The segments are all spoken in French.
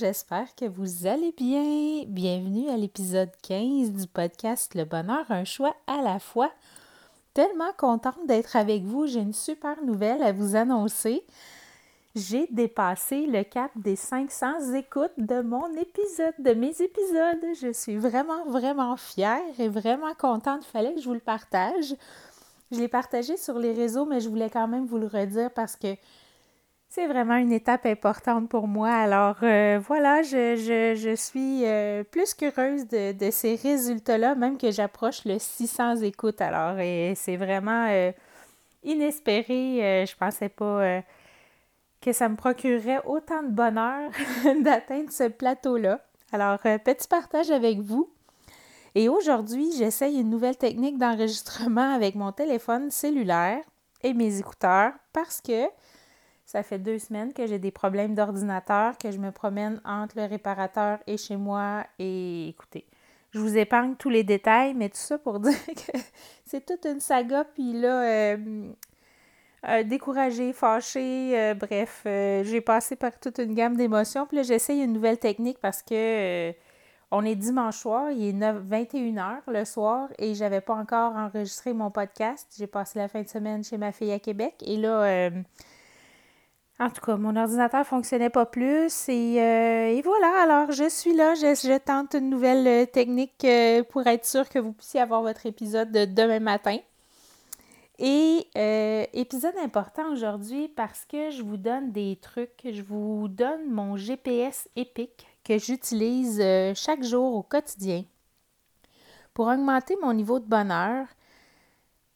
j'espère que vous allez bien. Bienvenue à l'épisode 15 du podcast Le bonheur, un choix à la fois. Tellement contente d'être avec vous. J'ai une super nouvelle à vous annoncer. J'ai dépassé le cap des 500 écoutes de mon épisode, de mes épisodes. Je suis vraiment, vraiment fière et vraiment contente. Il fallait que je vous le partage. Je l'ai partagé sur les réseaux, mais je voulais quand même vous le redire parce que c'est vraiment une étape importante pour moi. Alors euh, voilà, je, suis euh, plus qu'heureuse de, ces résultats-là, même que j'approche le 600 écoutes. Alors c'est vraiment euh, inespéré. je pensais pas que ça me procurerait autant de bonheur d'atteindre ce plateau-là. Alors petit partage avec vous. Et aujourd'hui, j'essaye une nouvelle technique d'enregistrement avec mon téléphone cellulaire et mes écouteurs parce que ça fait deux semaines que j'ai des problèmes d'ordinateur, que je me promène entre le réparateur et chez moi. Et écoutez, je vous épargne tous les détails, mais tout ça pour dire que c'est toute une saga. Puis là, euh, euh, découragée, fâchée, euh, bref, j'ai passé par toute une gamme d'émotions. Puis là, j'essaye une nouvelle technique parce que on est dimanche soir, il est 21h le soir et j'avais pas encore enregistré mon podcast. J'ai passé la fin de semaine chez ma fille à Québec et là en tout cas, mon ordinateur fonctionnait pas plus euh, et, voilà, alors je suis là, je, tente une nouvelle euh, technique euh, pour être sûr que vous puissiez avoir votre épisode de demain matin. Et épisode important aujourd'hui parce que je vous donne des trucs, je vous donne mon GPS épique que j'utilise chaque jour au quotidien pour augmenter mon niveau de bonheur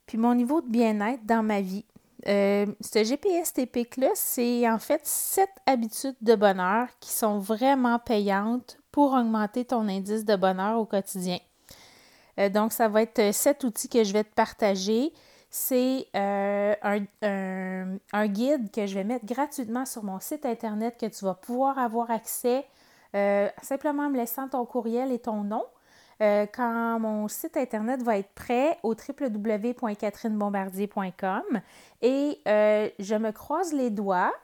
puis mon niveau de bien-être dans ma vie. Euh, ce GPS typique-là, c'est en fait sept habitudes de bonheur qui sont vraiment payantes pour augmenter ton indice de bonheur au quotidien. Euh, donc, ça va être sept outils que je vais te partager. C'est euh, un, guide que je vais mettre gratuitement sur mon site Internet que tu vas pouvoir avoir accès simplement en me laissant ton courriel et ton nom. Euh, quand mon site internet va être prêt au www.catherinebombardier.com et euh, je me croise les doigts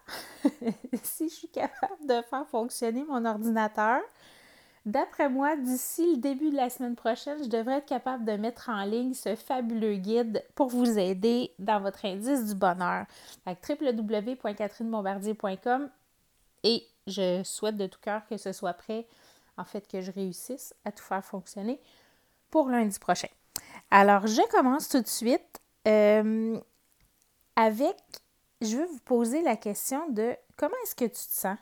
si je suis capable de faire fonctionner mon ordinateur. D'après moi, d'ici le début de la semaine prochaine, je devrais être capable de mettre en ligne ce fabuleux guide pour vous aider dans votre indice du bonheur. www.catherinebombardier.com et je souhaite de tout cœur que ce soit prêt en fait, que je réussisse à tout faire fonctionner pour lundi prochain. Alors, je commence tout de suite euh, avec, je veux vous poser la question de comment est-ce que tu te sens?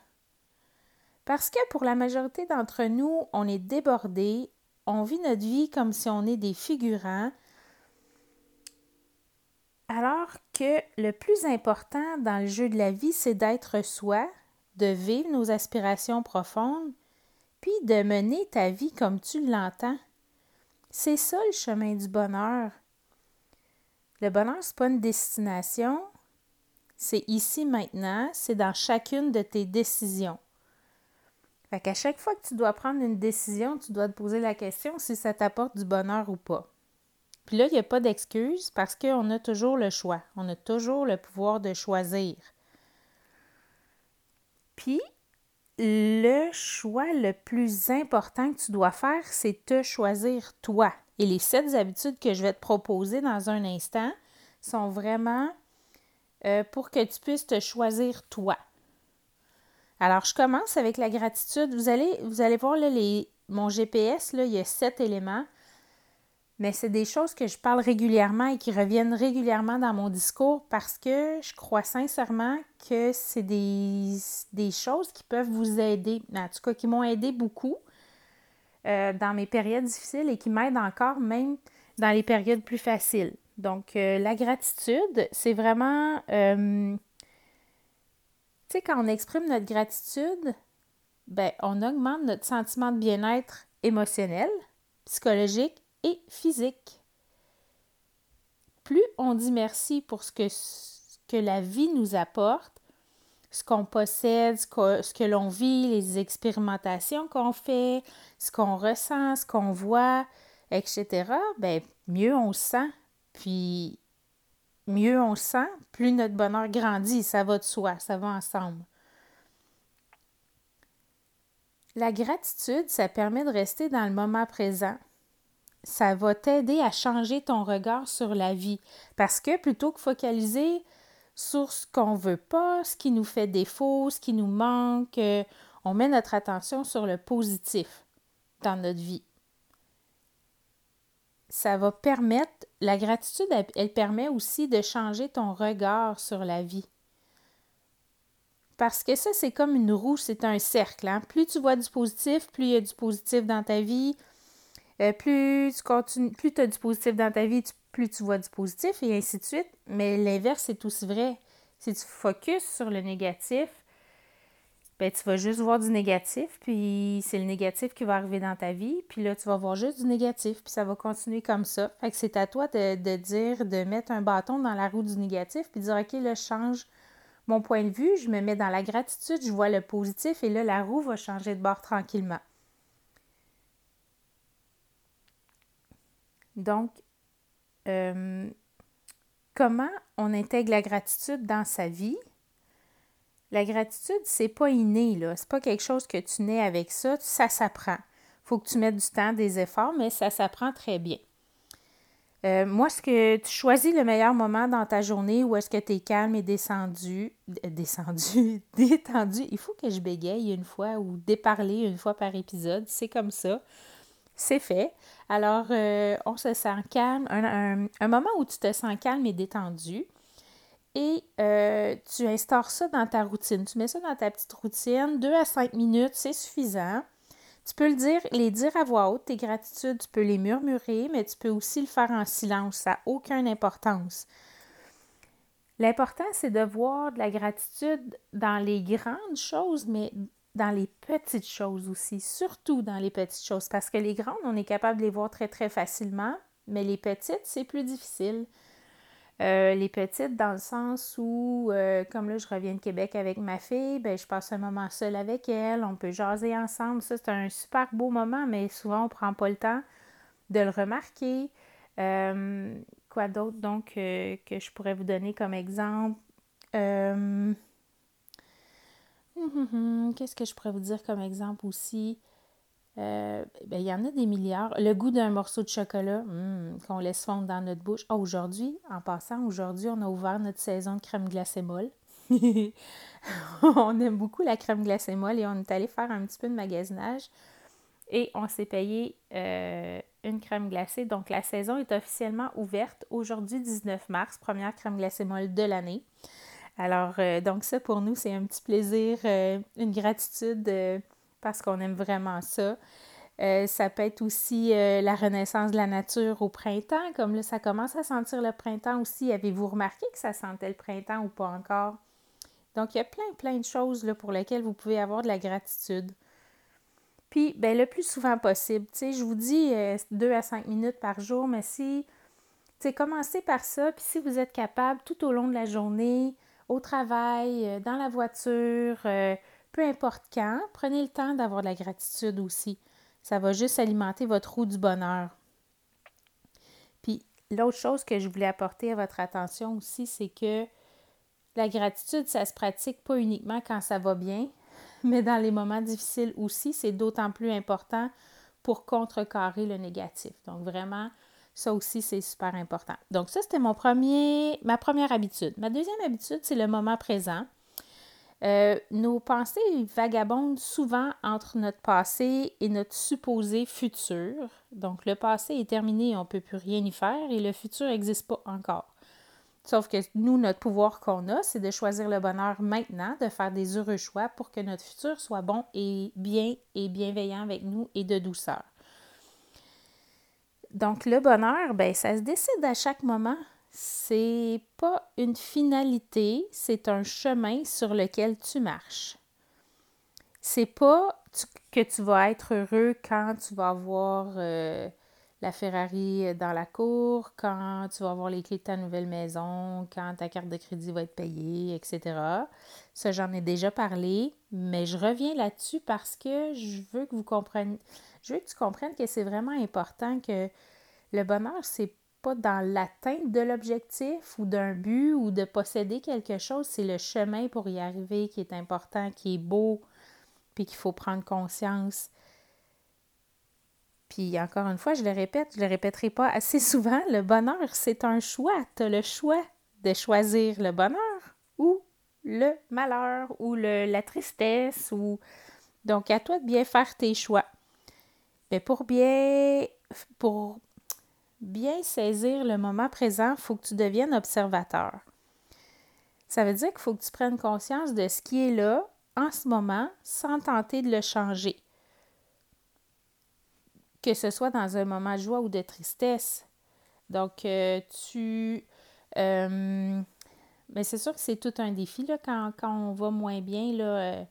Parce que pour la majorité d'entre nous, on est débordé, on vit notre vie comme si on est des figurants, alors que le plus important dans le jeu de la vie, c'est d'être soi, de vivre nos aspirations profondes, puis de mener ta vie comme tu l'entends. C'est ça le chemin du bonheur. Le bonheur, ce n'est pas une destination, c'est ici maintenant, c'est dans chacune de tes décisions. Fait qu'à chaque fois que tu dois prendre une décision, tu dois te poser la question si ça t'apporte du bonheur ou pas. Puis là, il n'y a pas d'excuse parce qu'on a toujours le choix. On a toujours le pouvoir de choisir. Puis, le choix le plus important que tu dois faire, c'est te choisir toi. Et les sept habitudes que je vais te proposer dans un instant sont vraiment euh, pour que tu puisses te choisir toi. Alors, je commence avec la gratitude. Vous allez, vous allez voir là, mon GPS, là, il y a sept éléments mais c'est des choses que je parle régulièrement et qui reviennent régulièrement dans mon discours parce que je crois sincèrement que c'est des, choses qui peuvent vous aider, en tout cas qui m'ont aidé beaucoup euh, dans mes périodes difficiles et qui m'aident encore même dans les périodes plus faciles. Donc, euh, la gratitude, c'est vraiment, euh, tu sais, quand on exprime notre gratitude, ben, on augmente notre sentiment de bien-être émotionnel, psychologique et physique. Plus on dit merci pour ce que, que la vie nous apporte, ce qu'on possède, ce que, l'on vit, les expérimentations qu'on fait, ce qu'on ressent, ce qu'on voit, etc., ben, mieux on se sent. Puis mieux on se sent, plus notre bonheur grandit. Ça va de soi, ça va ensemble. La gratitude, ça permet de rester dans le moment présent. Ça va t'aider à changer ton regard sur la vie. Parce que plutôt que focaliser sur ce qu'on veut pas, ce qui nous fait défaut, ce qui nous manque, euh, on met notre attention sur le positif dans notre vie. Ça va permettre, la gratitude, elle, permet aussi de changer ton regard sur la vie. Parce que ça, c'est comme une roue, c'est un cercle. Hein. Plus tu vois du positif, plus il y a du positif dans ta vie. Euh, plus tu continues, plus as du positif dans ta vie, plus tu vois du positif et ainsi de suite. Mais l'inverse est aussi vrai. Si tu focuses sur le négatif, ben, tu vas juste voir du négatif, puis c'est le négatif qui va arriver dans ta vie, puis là, tu vas voir juste du négatif, puis ça va continuer comme ça. Fait que c'est à toi de, de, dire, de mettre un bâton dans la roue du négatif, puis dire, OK, là, je change mon point de vue, je me mets dans la gratitude, je vois le positif, et là, la roue va changer de bord tranquillement. Donc, euh, comment on intègre la gratitude dans sa vie? La gratitude, c'est pas inné, là. C'est pas quelque chose que tu nais avec ça. Ça s'apprend. faut que tu mettes du temps, des efforts, mais ça s'apprend très bien. Euh, moi, est-ce que tu choisis le meilleur moment dans ta journée ou est-ce que tu es calme et descendu, descendu, détendu? Il faut que je bégaye une fois ou déparler une fois par épisode. C'est comme ça. C'est fait. Alors, euh, on se sent calme. un, moment où tu te sens calme et détendu et euh, tu instaures ça dans ta routine. Tu mets ça dans ta petite routine. Deux à cinq minutes, c'est suffisant. Tu peux le dire, les dire à voix haute, tes gratitudes, tu peux les murmurer, mais tu peux aussi le faire en silence. Ça n'a aucune importance. L'important, c'est de voir de la gratitude dans les grandes choses, mais dans les petites choses aussi, surtout dans les petites choses, parce que les grandes, on est capable de les voir très, très facilement, mais les petites, c'est plus difficile. Euh, les petites, dans le sens où, euh, comme là, je reviens de Québec avec ma fille, ben, je passe un moment seul avec elle, on peut jaser ensemble. Ça, c'est un super beau moment, mais souvent, on ne prend pas le temps de le remarquer. Euh, quoi d'autre, donc, que je pourrais vous donner comme exemple? Hum, hum, hum, qu'est-ce que je pourrais vous dire comme exemple aussi? Euh, ben, il y en a des milliards. Le goût d'un morceau de chocolat qu'on laisse fondre dans notre bouche. Ah, aujourd'hui, en passant, aujourd'hui, on a ouvert notre saison de crème glacée molle. on aime beaucoup la crème glacée molle et on est allé faire un petit peu de magasinage et on s'est payé euh, une crème glacée. Donc, la saison est officiellement ouverte aujourd'hui, 19 mars, première crème glacée molle de l'année. Alors, euh, donc ça, pour nous, c'est un petit plaisir, une gratitude parce qu'on aime vraiment ça. Euh, ça peut être aussi euh, la renaissance de la nature au printemps, comme là, ça commence à sentir le printemps aussi. Avez-vous remarqué que ça sentait le printemps ou pas encore? Donc, il y a plein, plein de choses là, pour lesquelles vous pouvez avoir de la gratitude. Puis, ben, le plus souvent possible. Tu sais, je vous dis euh, deux à cinq minutes par jour, mais si, tu sais, commencez par ça. Puis, si vous êtes capable tout au long de la journée, au travail, dans la voiture, peu importe quand, prenez le temps d'avoir de la gratitude aussi. Ça va juste alimenter votre roue du bonheur. Puis l'autre chose que je voulais apporter à votre attention aussi, c'est que la gratitude, ça se pratique pas uniquement quand ça va bien, mais dans les moments difficiles aussi, c'est d'autant plus important pour contrecarrer le négatif. Donc vraiment, ça aussi, c'est super important. Donc ça, c'était mon premier, ma première habitude. Ma deuxième habitude, c'est le moment présent. Euh, nos pensées vagabondent souvent entre notre passé et notre supposé futur. Donc, le passé est terminé, on ne peut plus rien y faire et le futur n'existe pas encore. Sauf que nous, notre pouvoir qu'on a, c'est de choisir le bonheur maintenant, de faire des heureux choix pour que notre futur soit bon et bien et bienveillant avec nous et de douceur. Donc, le bonheur, ben, ça se décide à chaque moment c'est pas une finalité, c'est un chemin sur lequel tu marches. C'est pas que tu vas être heureux quand tu vas avoir euh, la Ferrari dans la cour, quand tu vas avoir les clés de ta nouvelle maison, quand ta carte de crédit va être payée, etc. Ça, j'en ai déjà parlé, mais je reviens là-dessus parce que je veux que vous compreniez, je veux que tu comprennes que c'est vraiment important que le bonheur, c'est pas dans l'atteinte de l'objectif ou d'un but ou de posséder quelque chose, c'est le chemin pour y arriver qui est important, qui est beau. puis qu'il faut prendre conscience. Puis encore une fois, je le répète, je le répéterai pas assez souvent, le bonheur, c'est un choix. Tu as le choix de choisir le bonheur ou le malheur ou la tristesse. ou Donc, à toi de bien faire tes choix. Mais pour bien, pour bien saisir le moment présent, il faut que tu deviennes observateur. Ça veut dire qu'il faut que tu prennes conscience de ce qui est là en ce moment sans tenter de le changer. Que ce soit dans un moment de joie ou de tristesse. Donc, euh, tu. Euh, mais c'est sûr que c'est tout un défi là, quand, on va moins bien. Là, euh,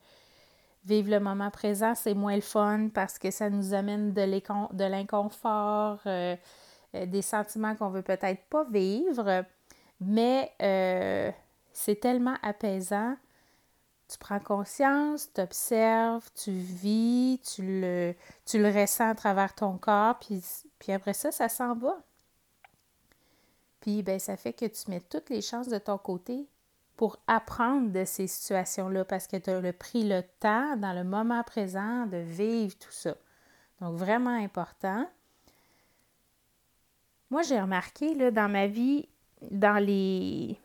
vivre le moment présent, c'est moins le fun parce que ça nous amène de l'inconfort, des sentiments qu'on veut peut-être pas vivre. Mais c'est tellement apaisant. Tu prends conscience, tu observes, tu vis, tu le, tu le ressens à travers ton corps, puis, puis après ça, ça s'en va. Puis ben, ça fait que tu mets toutes les chances de ton côté pour apprendre de ces situations-là parce que tu as pris le temps dans le moment présent de vivre tout ça. Donc, vraiment important. Moi, j'ai remarqué là, dans ma vie, dans les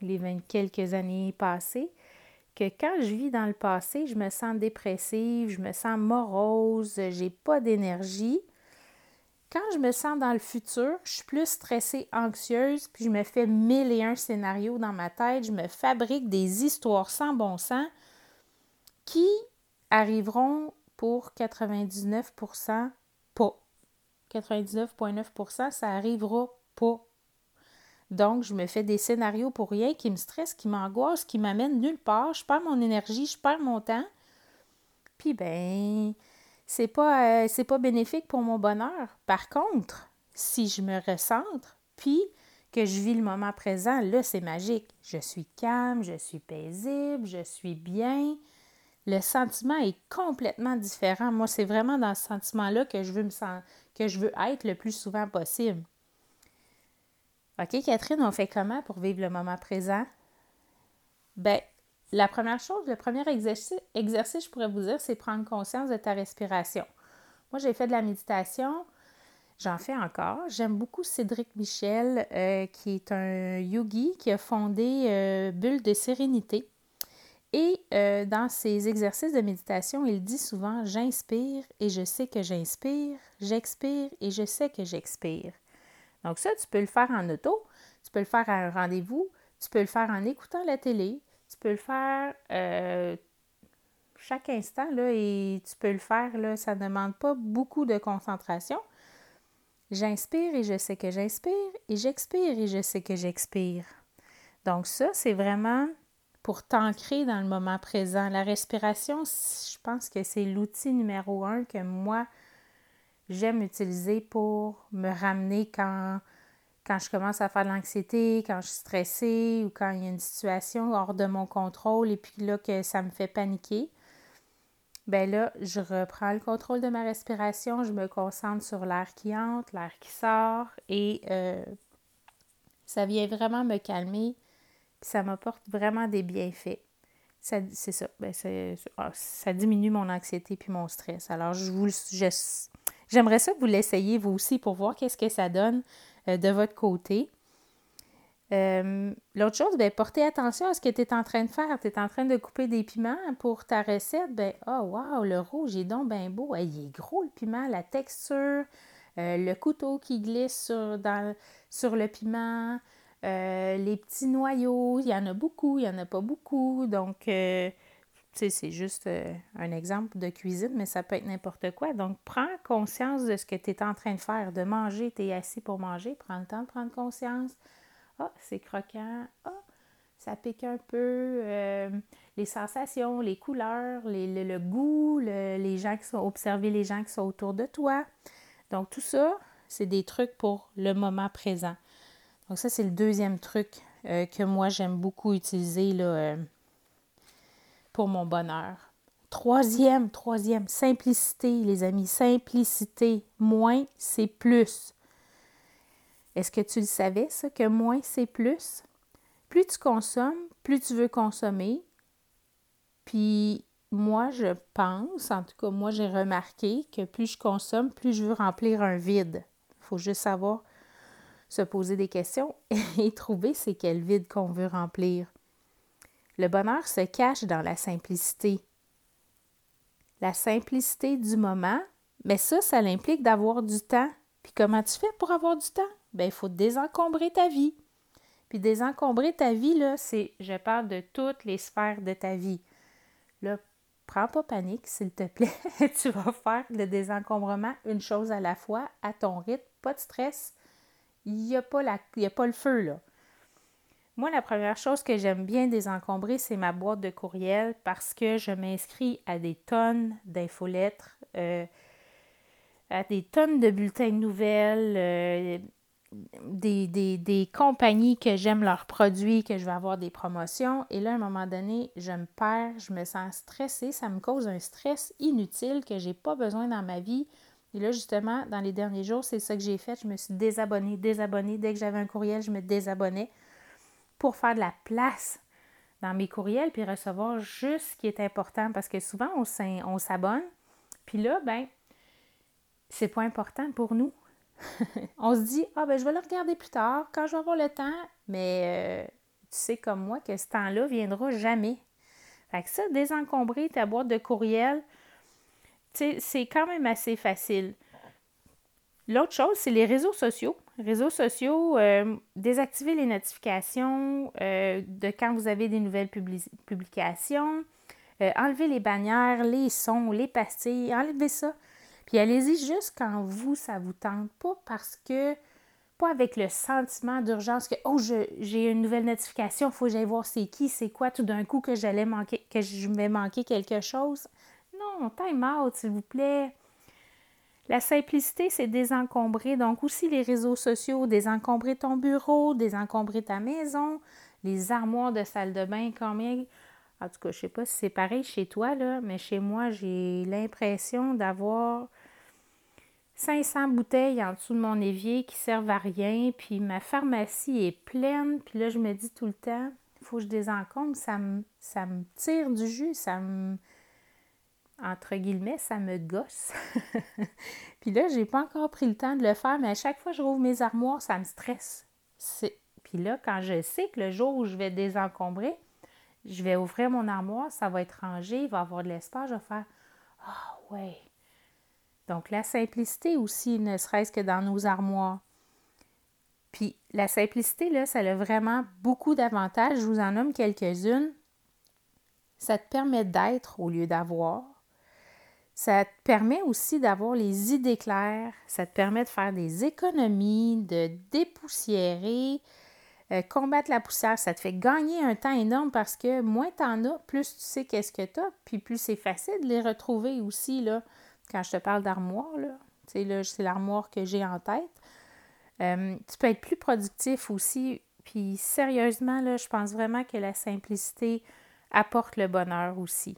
les 20 quelques années passées, que quand je vis dans le passé, je me sens dépressive, je me sens morose, j'ai pas d'énergie. Quand je me sens dans le futur, je suis plus stressée, anxieuse, puis je me fais mille et un scénarios dans ma tête, je me fabrique des histoires sans bon sens qui arriveront pour 99% pas. 99,9%, ça arrivera pas donc, je me fais des scénarios pour rien qui me stressent, qui m'angoissent, qui m'amènent nulle part. Je perds mon énergie, je perds mon temps. Puis, ben, c'est pas, euh, pas bénéfique pour mon bonheur. Par contre, si je me recentre, puis que je vis le moment présent, là, c'est magique. Je suis calme, je suis paisible, je suis bien. Le sentiment est complètement différent. Moi, c'est vraiment dans ce sentiment-là que je veux me que je veux être le plus souvent possible. OK, Catherine, on fait comment pour vivre le moment présent? Bien, la première chose, le premier exercice, je pourrais vous dire, c'est prendre conscience de ta respiration. Moi, j'ai fait de la méditation. J'en fais encore. J'aime beaucoup Cédric Michel, euh, qui est un yogi qui a fondé euh, Bulle de sérénité. Et euh, dans ses exercices de méditation, il dit souvent J'inspire et je sais que j'inspire, j'expire et je sais que j'expire. Donc ça, tu peux le faire en auto, tu peux le faire à un rendez-vous, tu peux le faire en écoutant la télé, peux le faire euh, chaque instant, là, et tu peux le faire, là, ça ne demande pas beaucoup de concentration. J'inspire et je sais que j'inspire, et j'expire et je sais que j'expire. Donc ça, c'est vraiment pour t'ancrer dans le moment présent. La respiration, je pense que c'est l'outil numéro un que moi, j'aime utiliser pour me ramener quand, quand je commence à faire de l'anxiété, quand je suis stressée ou quand il y a une situation hors de mon contrôle et puis là que ça me fait paniquer. Ben là, je reprends le contrôle de ma respiration, je me concentre sur l'air qui entre, l'air qui sort et euh, ça vient vraiment me calmer, puis ça m'apporte vraiment des bienfaits. C'est ça, ben ah, ça diminue mon anxiété puis mon stress. Alors, je vous, je, J'aimerais ça que vous l'essayiez vous aussi pour voir qu'est-ce que ça donne euh, de votre côté. Euh, l'autre chose, bien, portez attention à ce que tu es en train de faire. Tu es en train de couper des piments pour ta recette. Ben, oh wow, le rouge est donc bien beau. il est gros le piment, la texture, euh, le couteau qui glisse sur, sur le piment, les petits noyaux. Il y en a beaucoup, il n'y en a pas beaucoup. Donc, c'est juste euh, un exemple de cuisine, mais ça peut être n'importe quoi. Donc, prends conscience de ce que tu es en train de faire, de manger. Tu es assis pour manger, prends le temps de prendre conscience. Ah, c'est croquant. Ah, ça pique un peu. Euh, les sensations, les couleurs, le, goût, les gens qui sont observer les gens qui sont autour de toi. Donc, tout ça, c'est des trucs pour le moment présent. Donc, ça, c'est le deuxième truc euh, que moi, j'aime beaucoup utiliser là, pour mon bonheur. Troisième, troisième, simplicité, les amis, simplicité. Moins, c'est plus. Est-ce que tu le savais, ça, que moins, c'est plus? Plus tu consommes, plus tu veux consommer. Puis, moi, je pense, en tout cas, moi, j'ai remarqué que plus je consomme, plus je veux remplir un vide. Il faut juste savoir se poser des questions et trouver c'est quel vide qu'on veut remplir. Le bonheur se cache dans la simplicité. La simplicité du moment, mais ça, ça implique d'avoir du temps. Puis comment tu fais pour avoir du temps? Bien, il faut désencombrer ta vie. Puis désencombrer ta vie, là, c'est, je parle de toutes les sphères de ta vie. Là, prends pas panique, s'il te plaît. tu vas faire le désencombrement une chose à la fois, à ton rythme, pas de stress. Il n'y a pas le feu, là. Moi, la première chose que j'aime bien désencombrer, c'est ma boîte de courriel parce que je m'inscris à des tonnes d'infolettres, euh, à des tonnes de bulletins de nouvelles, euh, des, des, compagnies que j'aime leurs produits, que je vais avoir des promotions. Et là, à un moment donné, je me perds, je me sens stressée, ça me cause un stress inutile que je n'ai pas besoin dans ma vie. Et là, justement, dans les derniers jours, c'est ça que j'ai fait. Je me suis désabonnée, désabonnée. Dès que j'avais un courriel, je me désabonnais pour faire de la place dans mes courriels puis recevoir juste ce qui est important parce que souvent on s'abonne puis là ben c'est pas important pour nous. on se dit ah ben je vais le regarder plus tard quand je vais avoir le temps mais euh, tu sais comme moi que ce temps-là viendra jamais. Fait que ça désencombrer ta boîte de courriel c'est quand même assez facile. L'autre chose, c'est les réseaux sociaux. Réseaux sociaux, euh, désactiver les notifications euh, de quand vous avez des nouvelles publications, euh, enlever les bannières, les sons, les pastilles, enlevez ça. Puis allez-y juste quand vous, ça vous tente, pas parce que, pas avec le sentiment d'urgence que, oh, j'ai une nouvelle notification, il faut que j'aille voir c'est qui, c'est quoi, tout d'un coup que j'allais manquer, que je vais manquer quelque chose. Non, time out, s'il vous plaît. La simplicité, c'est désencombrer. Donc aussi les réseaux sociaux, désencombrer ton bureau, désencombrer ta maison, les armoires de salle de bain, combien... En tout cas, je ne sais pas si c'est pareil chez toi, là, mais chez moi, j'ai l'impression d'avoir 500 bouteilles en dessous de mon évier qui servent à rien, puis ma pharmacie est pleine, puis là, je me dis tout le temps, il faut que je désencombre, ça me, ça me tire du jus, ça me entre guillemets, ça me gosse. puis là, j'ai pas encore pris le temps de le faire, mais à chaque fois que je rouvre mes armoires, ça me stresse. Puis là, quand je sais que le jour où je vais désencombrer, je vais ouvrir mon armoire, ça va être rangé, il va y avoir de l'espace, je vais faire Ah ouais. Donc la simplicité aussi, ne serait-ce que dans nos armoires. Puis la simplicité, là, ça a vraiment beaucoup d'avantages. Je vous en nomme quelques-unes. Ça te permet d'être au lieu d'avoir. Ça te permet aussi d'avoir les idées claires, ça te permet de faire des économies, de dépoussiérer, euh, combattre la poussière. Ça te fait gagner un temps énorme parce que moins tu en as, plus tu sais qu'est-ce que tu as, puis plus c'est facile de les retrouver aussi. Là, quand je te parle d'armoire, là, c'est l'armoire que j'ai en tête. Euh, tu peux être plus productif aussi. Puis sérieusement, là, je pense vraiment que la simplicité apporte le bonheur aussi.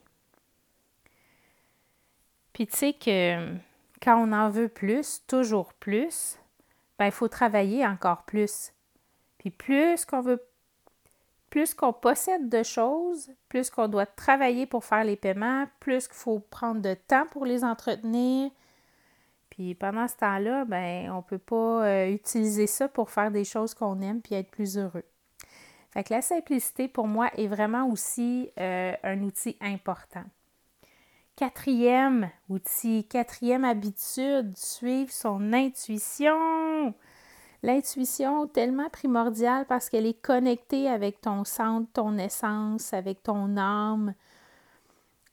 Puis tu sais que quand on en veut plus, toujours plus, ben il faut travailler encore plus. Puis plus qu'on veut plus qu'on possède de choses, plus qu'on doit travailler pour faire les paiements, plus qu'il faut prendre de temps pour les entretenir. Puis pendant ce temps-là, ben on peut pas euh, utiliser ça pour faire des choses qu'on aime puis être plus heureux. Fait que la simplicité pour moi est vraiment aussi euh, un outil important. Quatrième outil, quatrième habitude, suivre son intuition. L'intuition, tellement primordiale parce qu'elle est connectée avec ton centre, ton essence, avec ton âme.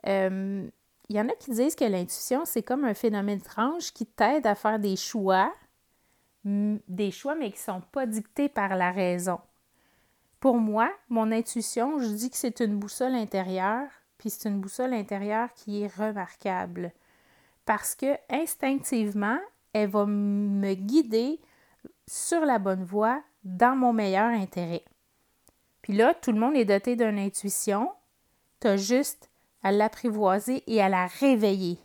Euh, il y en a qui disent que l'intuition, c'est comme un phénomène étrange qui t'aide à faire des choix, des choix, mais qui ne sont pas dictés par la raison. Pour moi, mon intuition, je dis que c'est une boussole intérieure puis c'est une boussole intérieure qui est remarquable parce que instinctivement, elle va me guider sur la bonne voie dans mon meilleur intérêt. Puis là, tout le monde est doté d'une intuition. Tu as juste à l'apprivoiser et à la réveiller.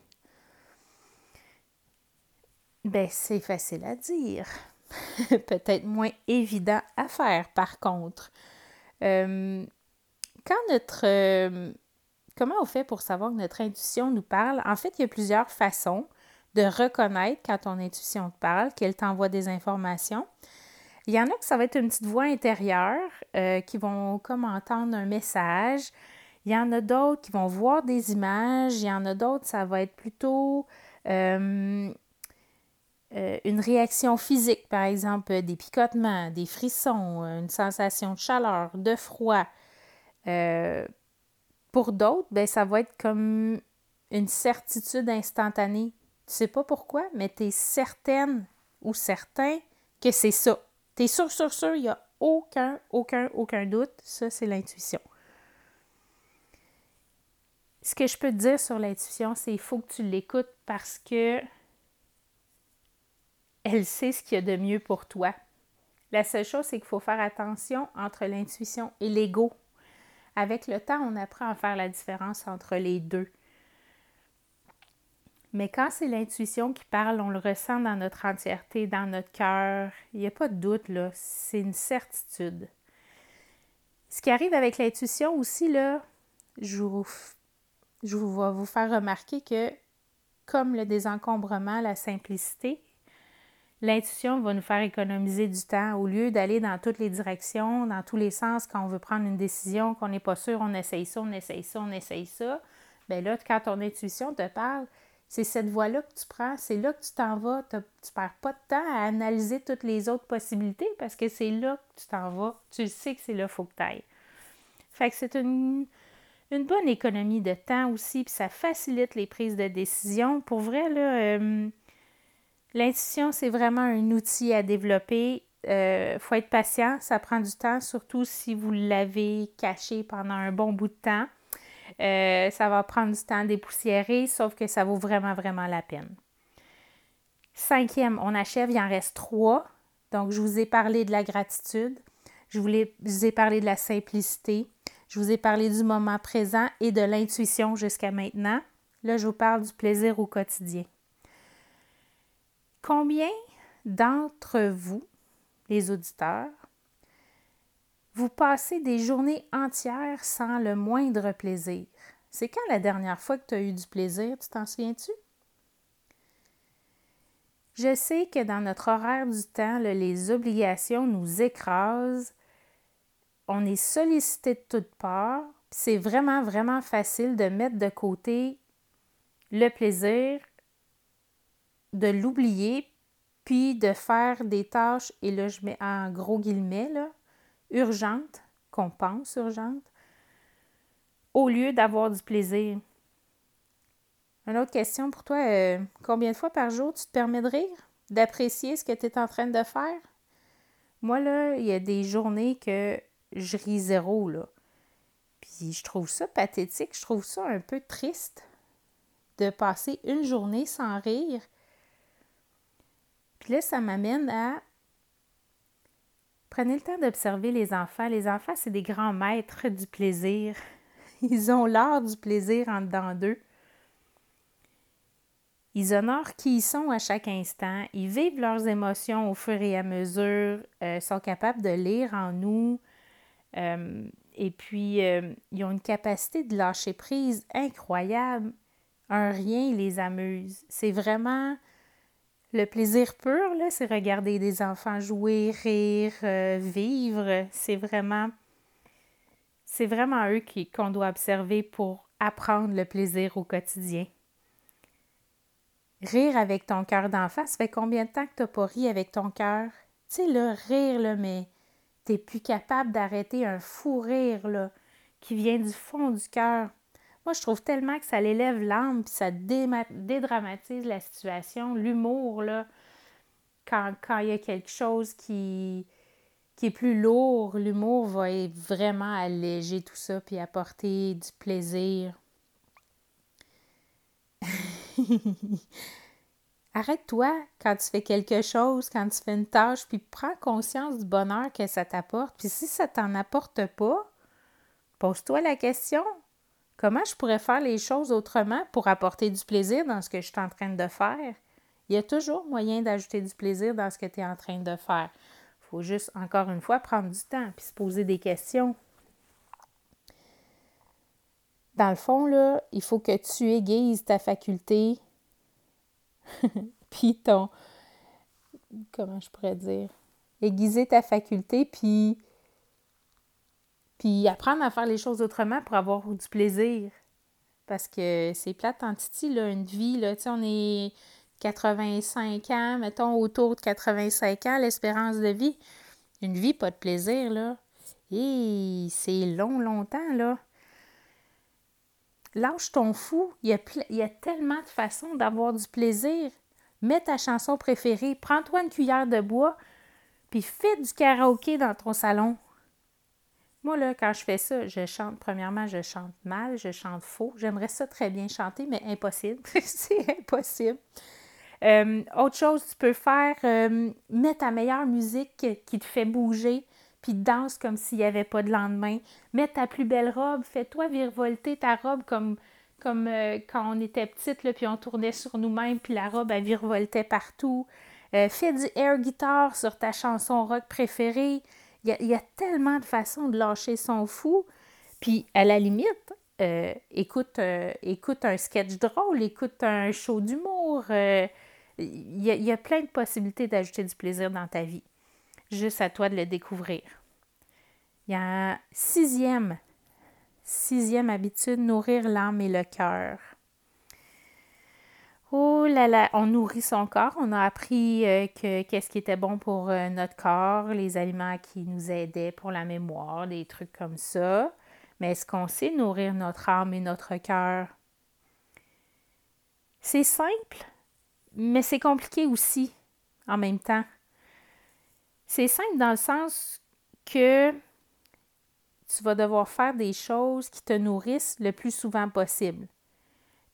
Ben, c'est facile à dire. Peut-être moins évident à faire, par contre. Euh, quand notre, euh, comment on fait pour savoir que notre intuition nous parle? En fait, il y a plusieurs façons de reconnaître quand ton intuition te parle, qu'elle t'envoie des informations. Il y en a que ça va être une petite voix intérieure euh, qui vont comme entendre un message. Il y en a d'autres qui vont voir des images. Il y en a d'autres, ça va être plutôt euh, euh, une réaction physique, par exemple des picotements, des frissons, une sensation de chaleur, de froid. Pour d'autres, ben, ça va être comme une certitude instantanée. Tu sais pas pourquoi, mais tu es certaine ou certain que c'est ça. Tu es sûr, sûr, sûr, il n'y a aucun, aucun, aucun doute. Ça, c'est l'intuition. Ce que je peux dire sur l'intuition, c'est qu'il faut que tu l'écoutes parce que elle sait ce qu'il y a de mieux pour toi. La seule chose, c'est qu'il faut faire attention entre l'intuition et l'ego. Avec le temps, on apprend à faire la différence entre les deux. Mais quand c'est l'intuition qui parle, on le ressent dans notre entièreté, dans notre cœur. Il n'y a pas de doute, là. C'est une certitude. Ce qui arrive avec l'intuition aussi, là, je, vous, je vais vous faire remarquer que, comme le désencombrement, la simplicité, l'intuition va nous faire économiser du temps. Au lieu d'aller dans toutes les directions, dans tous les sens, quand on veut prendre une décision, qu'on n'est pas sûr, on essaye ça, on essaye ça, on essaye ça. Bien là, quand ton intuition te parle, c'est cette voie-là que tu prends, c'est là que tu t'en vas. Tu ne perds pas de temps à analyser toutes les autres possibilités parce que c'est là que tu t'en vas. Tu sais que c'est là qu'il faut que tu ailles. Fait que c'est une, bonne économie de temps aussi, puis ça facilite les prises de décision. Pour vrai, là, euh, l'intuition, c'est vraiment un outil à développer. Il euh, faut être patient, ça prend du temps, surtout si vous l'avez caché pendant un bon bout de temps. Euh, ça va prendre du temps dépoussiérer, sauf que ça vaut vraiment, vraiment la peine. Cinquième, on achève, il en reste trois. Donc, je vous ai parlé de la gratitude, je vous ai parlé de la simplicité, je vous ai parlé du moment présent et de l'intuition jusqu'à maintenant. Là, je vous parle du plaisir au quotidien. Combien d'entre vous, les auditeurs, vous passez des journées entières sans le moindre plaisir? C'est quand la dernière fois que tu as eu du plaisir, tu t'en souviens-tu? Je sais que dans notre horaire du temps, les obligations nous écrasent, on est sollicité de toutes parts, c'est vraiment, vraiment facile de mettre de côté le plaisir, de l'oublier, puis de faire des tâches, et là je mets en gros guillemets, là, urgente, qu'on pense urgente, au lieu d'avoir du plaisir. Une autre question pour toi, euh, combien de fois par jour tu te permets de rire, d'apprécier ce que tu es en train de faire? Moi, là, il y a des journées que je ris zéro, là. Puis je trouve ça pathétique, je trouve ça un peu triste de passer une journée sans rire. Puis là, ça m'amène à Prenez le temps d'observer les enfants. Les enfants, c'est des grands maîtres du plaisir. Ils ont l'art du plaisir en dedans d'eux. Ils honorent qui ils sont à chaque instant. Ils vivent leurs émotions au fur et à mesure, euh, sont capables de lire en nous. Euh, et puis, euh, ils ont une capacité de lâcher prise incroyable. Un rien les amuse. C'est vraiment le plaisir pur, là, c'est regarder des enfants jouer, rire, euh, vivre. C'est vraiment, c'est vraiment eux qu'on doit observer pour apprendre le plaisir au quotidien. Rire avec ton cœur d'enfant, ça fait combien de temps que tu n'as pas ri avec ton cœur? Tu sais, le rire, là, mais tu n'es plus capable d'arrêter un fou rire là, qui vient du fond du cœur. Moi, je trouve tellement que ça l'élève l'âme, puis ça dédramatise la situation. L'humour, là, quand, il y a quelque chose qui, qui est plus lourd, l'humour va vraiment alléger tout ça, puis apporter du plaisir. Arrête-toi quand tu fais quelque chose, quand tu fais une tâche, puis prends conscience du bonheur que ça t'apporte. Puis si ça t'en apporte pas, pose-toi la question, Comment je pourrais faire les choses autrement pour apporter du plaisir dans ce que je suis en train de faire? Il y a toujours moyen d'ajouter du plaisir dans ce que tu es en train de faire. Il faut juste, encore une fois, prendre du temps puis se poser des questions. dans le fond, là, il faut que tu aiguises ta faculté, puis ton... Comment je pourrais dire? Aiguiser ta faculté, puis... Puis apprendre à faire les choses autrement pour avoir du plaisir. Parce que c'est plate en titi, une vie, là, tu sais, on est 85 ans, mettons autour de 85 ans, l'espérance de vie. Une vie, pas de plaisir, là. Et c'est long, longtemps, là. Lâche ton fou. Il y a, il y a tellement de façons d'avoir du plaisir. Mets ta chanson préférée, prends-toi une cuillère de bois, puis fais du karaoké dans ton salon. Moi, quand je fais ça, je chante, premièrement, je chante mal, je chante faux. J'aimerais ça très bien chanter, mais impossible. c'est impossible. Euh, autre chose, tu peux faire, euh, mets ta meilleure musique qui te fait bouger, puis danse comme s'il n'y avait pas de lendemain. Mets ta plus belle robe, fais-toi virevolter ta robe comme, comme euh, quand on était petite, puis on tournait sur nous-mêmes, puis la robe, elle virevoltait partout. Fais du air guitar sur ta chanson rock préférée. Il y, a, tellement de façons de lâcher son fou. Puis, à la limite, euh, écoute, écoute un sketch drôle, écoute un show d'humour. il y, a plein de possibilités d'ajouter du plaisir dans ta vie. Juste à toi de le découvrir. Il y a un sixième, sixième habitude, nourrir l'âme et le cœur. Oh là là, on nourrit son corps. On a appris euh, que qu'est-ce qui était bon pour euh, notre corps, les aliments qui nous aidaient pour la mémoire, des trucs comme ça. Mais est-ce qu'on sait nourrir notre âme et notre cœur? C'est simple, mais c'est compliqué aussi en même temps. C'est simple dans le sens que tu vas devoir faire des choses qui te nourrissent le plus souvent possible.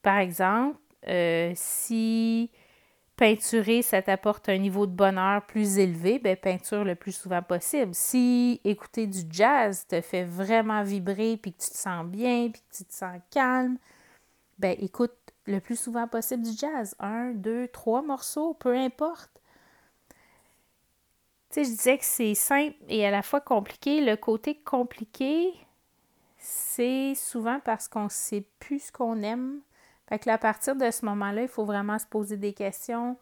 Par exemple, euh, si peinturer, ça t'apporte un niveau de bonheur plus élevé, ben peinture le plus souvent possible. Si écouter du jazz te fait vraiment vibrer, puis que tu te sens bien, puis que tu te sens calme, ben écoute le plus souvent possible du jazz. Un, deux, trois morceaux, peu importe je disais que c'est simple et à la fois compliqué. Le côté compliqué, c'est souvent parce qu'on ne sait plus ce qu'on aime. Fait que à partir de ce moment-là, il faut vraiment se poser des questions,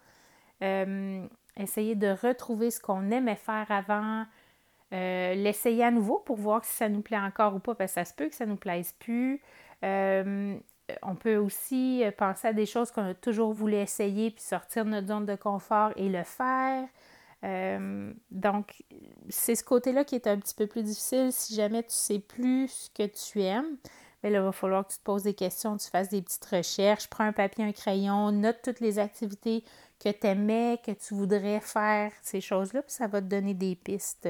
euh, essayer de retrouver ce qu'on aimait faire avant, euh, l'essayer à nouveau pour voir si ça nous plaît encore ou pas, parce que ça se peut que ça ne nous plaise plus. Euh, on peut aussi penser à des choses qu'on a toujours voulu essayer, puis sortir de notre zone de confort et le faire. Donc, c'est ce côté-là qui est un petit peu plus difficile si jamais tu sais plus ce que tu aimes. Mais là, il va falloir que tu te poses des questions, tu fasses des petites recherches, prends un papier, un crayon, note toutes les activités que tu aimais, que tu voudrais faire, ces choses-là, puis ça va te donner des pistes.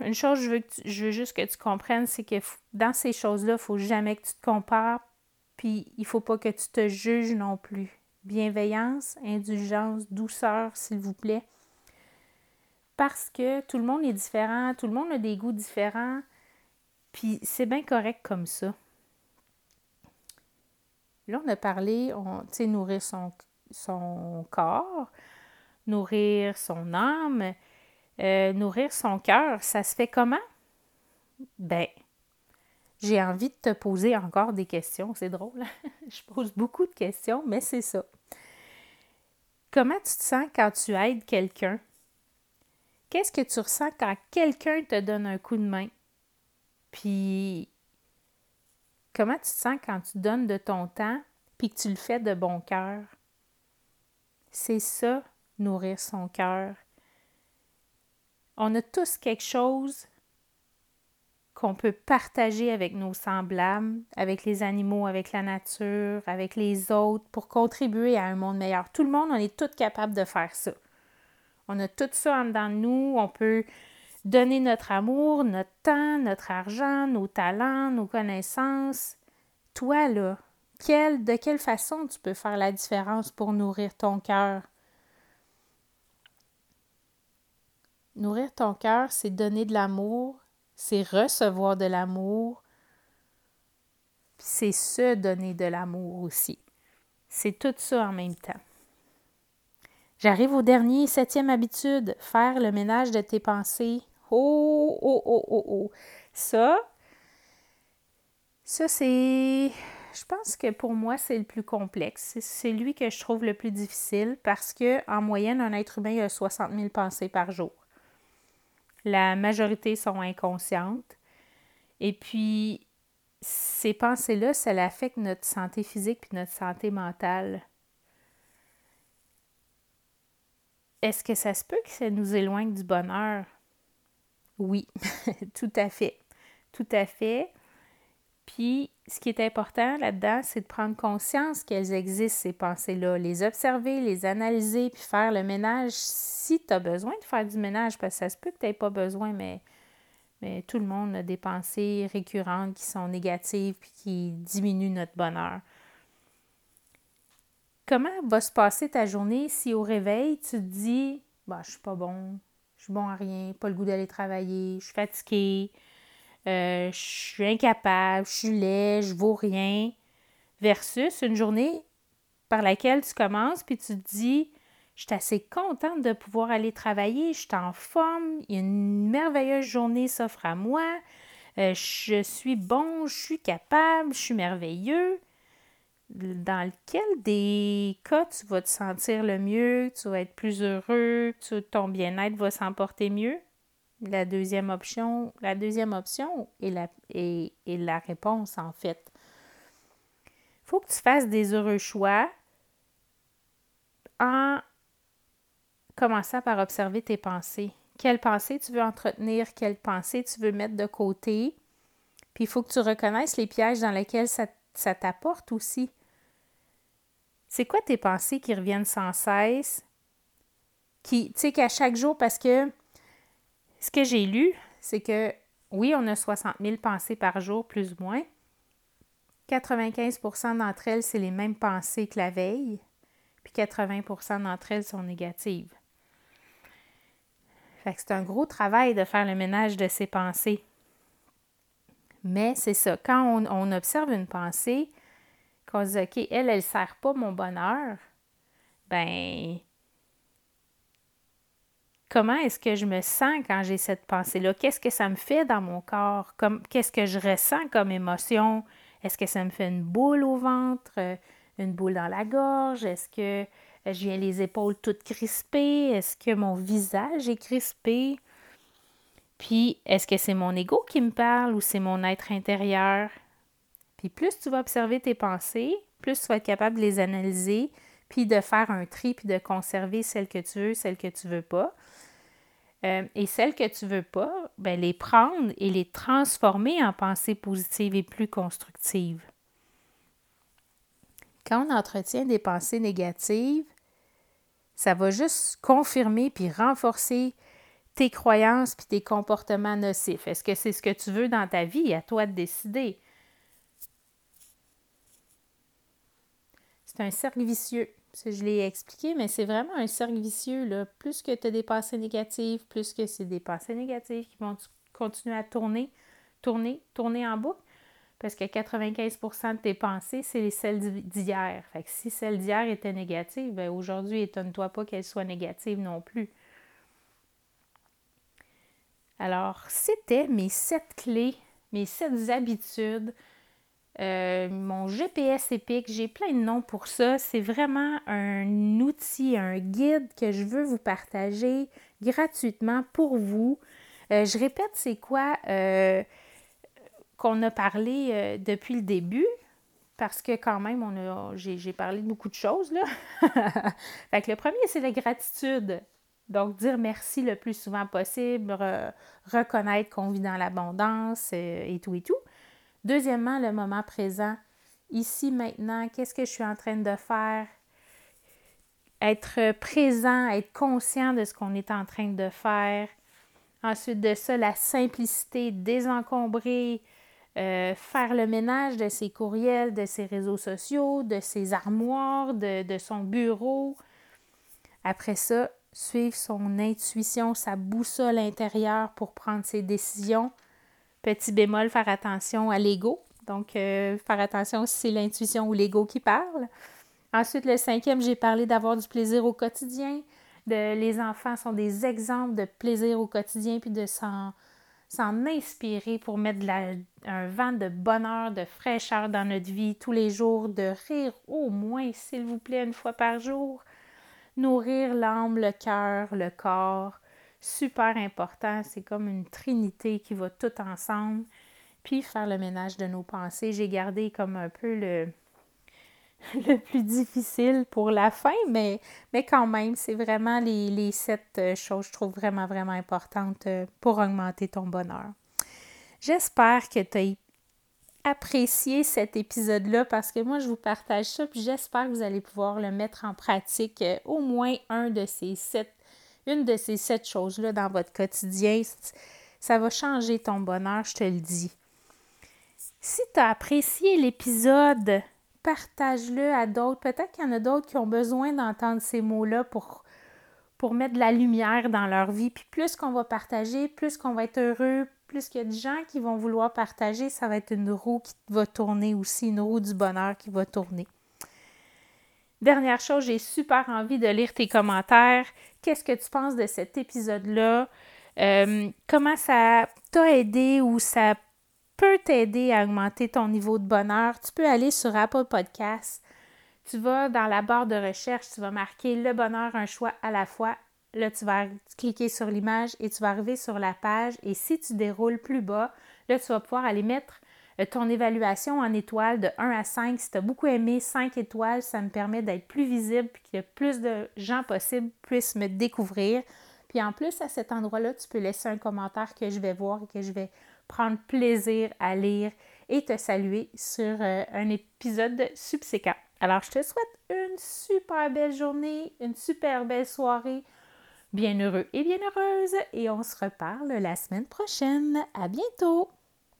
Une chose, je veux, je veux juste que tu comprennes, c'est que dans ces choses-là, il ne faut jamais que tu te compares, puis il ne faut pas que tu te juges non plus bienveillance, indulgence, douceur, s'il vous plaît. Parce que tout le monde est différent, tout le monde a des goûts différents, puis c'est bien correct comme ça. Là, on a parlé, on, tu sais, nourrir son, corps, nourrir son âme, euh, nourrir son cœur, ça se fait comment? Ben, j'ai envie de te poser encore des questions. C'est drôle. Je pose beaucoup de questions, mais c'est ça. Comment tu te sens quand tu aides quelqu'un? Qu'est-ce que tu ressens quand quelqu'un te donne un coup de main? Puis, comment tu te sens quand tu donnes de ton temps puis que tu le fais de bon cœur? C'est ça, nourrir son cœur. On a tous quelque chose qu'on peut partager avec nos semblables, avec les animaux, avec la nature, avec les autres, pour contribuer à un monde meilleur. Tout le monde, on est tous capables de faire ça. On a tout ça en dedans de nous. On peut donner notre amour, notre temps, notre argent, nos talents, nos connaissances. Toi, là, quelle, de quelle façon tu peux faire la différence pour nourrir ton cœur? Nourrir ton cœur, c'est donner de l'amour, c'est recevoir de l'amour, c'est se donner de l'amour aussi. C'est tout ça en même temps. J'arrive au dernier, septième habitude, faire le ménage de tes pensées. Oh, oh, oh, oh, oh. Ça, Ça, c'est. Je pense que pour moi, c'est le plus complexe. C'est lui que je trouve le plus difficile parce que, en moyenne, un être humain a 60 000 pensées par jour. La majorité sont inconscientes. Et puis, ces pensées-là, ça affecte notre santé physique puis notre santé mentale. Est-ce que ça se peut que ça nous éloigne du bonheur? Oui, tout à fait. Tout à fait. Puis, ce qui est important là-dedans, c'est de prendre conscience qu'elles existent, ces pensées-là, les observer, les analyser, puis faire le ménage si tu as besoin de faire du ménage, parce que ça se peut que tu n'aies pas besoin, mais, mais tout le monde a des pensées récurrentes qui sont négatives puis qui diminuent notre bonheur. Comment va se passer ta journée si au réveil, tu te dis bah, Je suis pas bon, je suis bon à rien, pas le goût d'aller travailler, je suis fatiguée, euh, je suis incapable, je suis laid, je vaux rien, versus une journée par laquelle tu commences puis tu te dis je suis assez contente de pouvoir aller travailler, je suis en forme, une merveilleuse journée s'offre à moi, euh, je suis bon, je suis capable, je suis merveilleux. Dans lequel des cas tu vas te sentir le mieux, tu vas être plus heureux, ton bien-être va s'emporter mieux? La deuxième option, la deuxième option est la, réponse, en fait. Il faut que tu fasses des heureux choix en commençant par observer tes pensées. Quelles pensées tu veux entretenir, quelles pensées tu veux mettre de côté. Puis il faut que tu reconnaisses les pièges dans lesquels ça t'apporte aussi. C'est quoi tes pensées qui reviennent sans cesse? Qui, tu sais, qu'à chaque jour, parce que ce que j'ai lu, c'est que oui, on a 60 000 pensées par jour, plus ou moins. 95% d'entre elles, c'est les mêmes pensées que la veille, puis 80% d'entre elles sont négatives. Fait que c'est un gros travail de faire le ménage de ces pensées. Mais c'est ça, quand on, observe une pensée, qu'on se dit, OK, elle, elle ne sert pas mon bonheur, ben comment est-ce que je me sens quand j'ai cette pensée-là? Qu'est-ce que ça me fait dans mon corps? qu'est-ce que je ressens comme émotion? Est-ce que ça me fait une boule au ventre, euh, une boule dans la gorge? Est-ce que j'ai les épaules toutes crispées? Est-ce que mon visage est crispé? Puis, est-ce que c'est mon ego qui me parle ou c'est mon être intérieur? Puis plus tu vas observer tes pensées, plus tu vas être capable de les analyser, puis de faire un tri, puis de conserver celles que tu veux, celles que tu veux pas. Euh, et celles que tu veux pas, ben, les prendre et les transformer en pensées positives et plus constructives. Quand on entretient des pensées négatives, ça va juste confirmer puis renforcer tes croyances puis tes comportements nocifs. Est-ce que c'est ce que tu veux dans ta vie? À toi de décider. C'est un cercle vicieux je l'ai expliqué, mais c'est vraiment un cercle vicieux. Là. Plus que tu as des pensées négatives, plus que c'est des pensées négatives qui vont continuer à tourner, tourner, tourner en boucle. Parce que 95% de tes pensées, c'est celles d'hier. Fait que si celles d'hier étaient négatives, ben aujourd'hui, étonne-toi pas qu'elles soient négatives non plus. Alors, c'était mes sept clés, mes sept habitudes euh, mon GPS épique, j'ai plein de noms pour ça. C'est vraiment un outil, un guide que je veux vous partager gratuitement pour vous. Euh, je répète, c'est quoi euh, qu'on a parlé depuis le début, parce que quand même, on j'ai, parlé de beaucoup de choses. Là. fait que le premier, c'est la gratitude. Donc, dire merci le plus souvent possible, reconnaître qu'on vit dans l'abondance et tout et tout. Deuxièmement, le moment présent. Ici, maintenant, qu'est-ce que je suis en train de faire? Être présent, être conscient de ce qu'on est en train de faire. Ensuite de ça, la simplicité, désencombrer, euh, faire le ménage de ses courriels, de ses réseaux sociaux, de ses armoires, de, de son bureau. Après ça, suivre son intuition, sa boussole intérieure pour prendre ses décisions. Petit bémol, faire attention à l'ego. Donc, euh, faire attention si c'est l'intuition ou l'ego qui parle. Ensuite, le cinquième, j'ai parlé d'avoir du plaisir au quotidien. Les enfants sont des exemples de plaisir au quotidien puis de s'en, s'en inspirer pour mettre un vent de bonheur, de fraîcheur dans notre vie tous les jours, de rire au moins, s'il vous plaît, une fois par jour. Nourrir l'âme, le cœur, le corps. Super important, c'est comme une trinité qui va tout ensemble. Puis faire le ménage de nos pensées. J'ai gardé comme un peu le, le plus difficile pour la fin, mais, mais quand même, c'est vraiment les, sept euh, choses, je trouve vraiment, vraiment importantes euh, pour augmenter ton bonheur. J'espère que tu as apprécié cet épisode-là parce que moi, je vous partage ça, puis j'espère que vous allez pouvoir le mettre en pratique, euh, au moins un de ces sept, une de ces sept choses-là dans votre quotidien. Ça va changer ton bonheur, je te le dis. Si tu as apprécié l'épisode, partage-le à d'autres. Peut-être qu'il y en a d'autres qui ont besoin d'entendre ces mots-là pour, mettre de la lumière dans leur vie. Puis plus qu'on va partager, plus qu'on va être heureux, plus qu'il y a de gens qui vont vouloir partager, ça va être une roue qui va tourner aussi, une roue du bonheur qui va tourner. Dernière chose, j'ai super envie de lire tes commentaires. Qu'est-ce que tu penses de cet épisode-là? Euh, comment ça t'a aidé ou ça peut t'aider à augmenter ton niveau de bonheur, tu peux aller sur Apple Podcasts. Tu vas dans la barre de recherche, tu vas marquer le bonheur, un choix à la fois. Là, tu vas cliquer sur l'image et tu vas arriver sur la page. Et si tu déroules plus bas, là, tu vas pouvoir aller mettre ton évaluation en étoiles de 1 à 5. Si tu as beaucoup aimé 5 étoiles, ça me permet d'être plus visible et que plus de gens possibles puissent me découvrir. Puis en plus, à cet endroit-là, tu peux laisser un commentaire que je vais voir et que je vais prendre plaisir à lire et te saluer sur euh, un épisode subséquent. Alors, je te souhaite une super belle journée, une super belle soirée, bien heureux et bien heureuse, et on se reparle la semaine prochaine. À bientôt!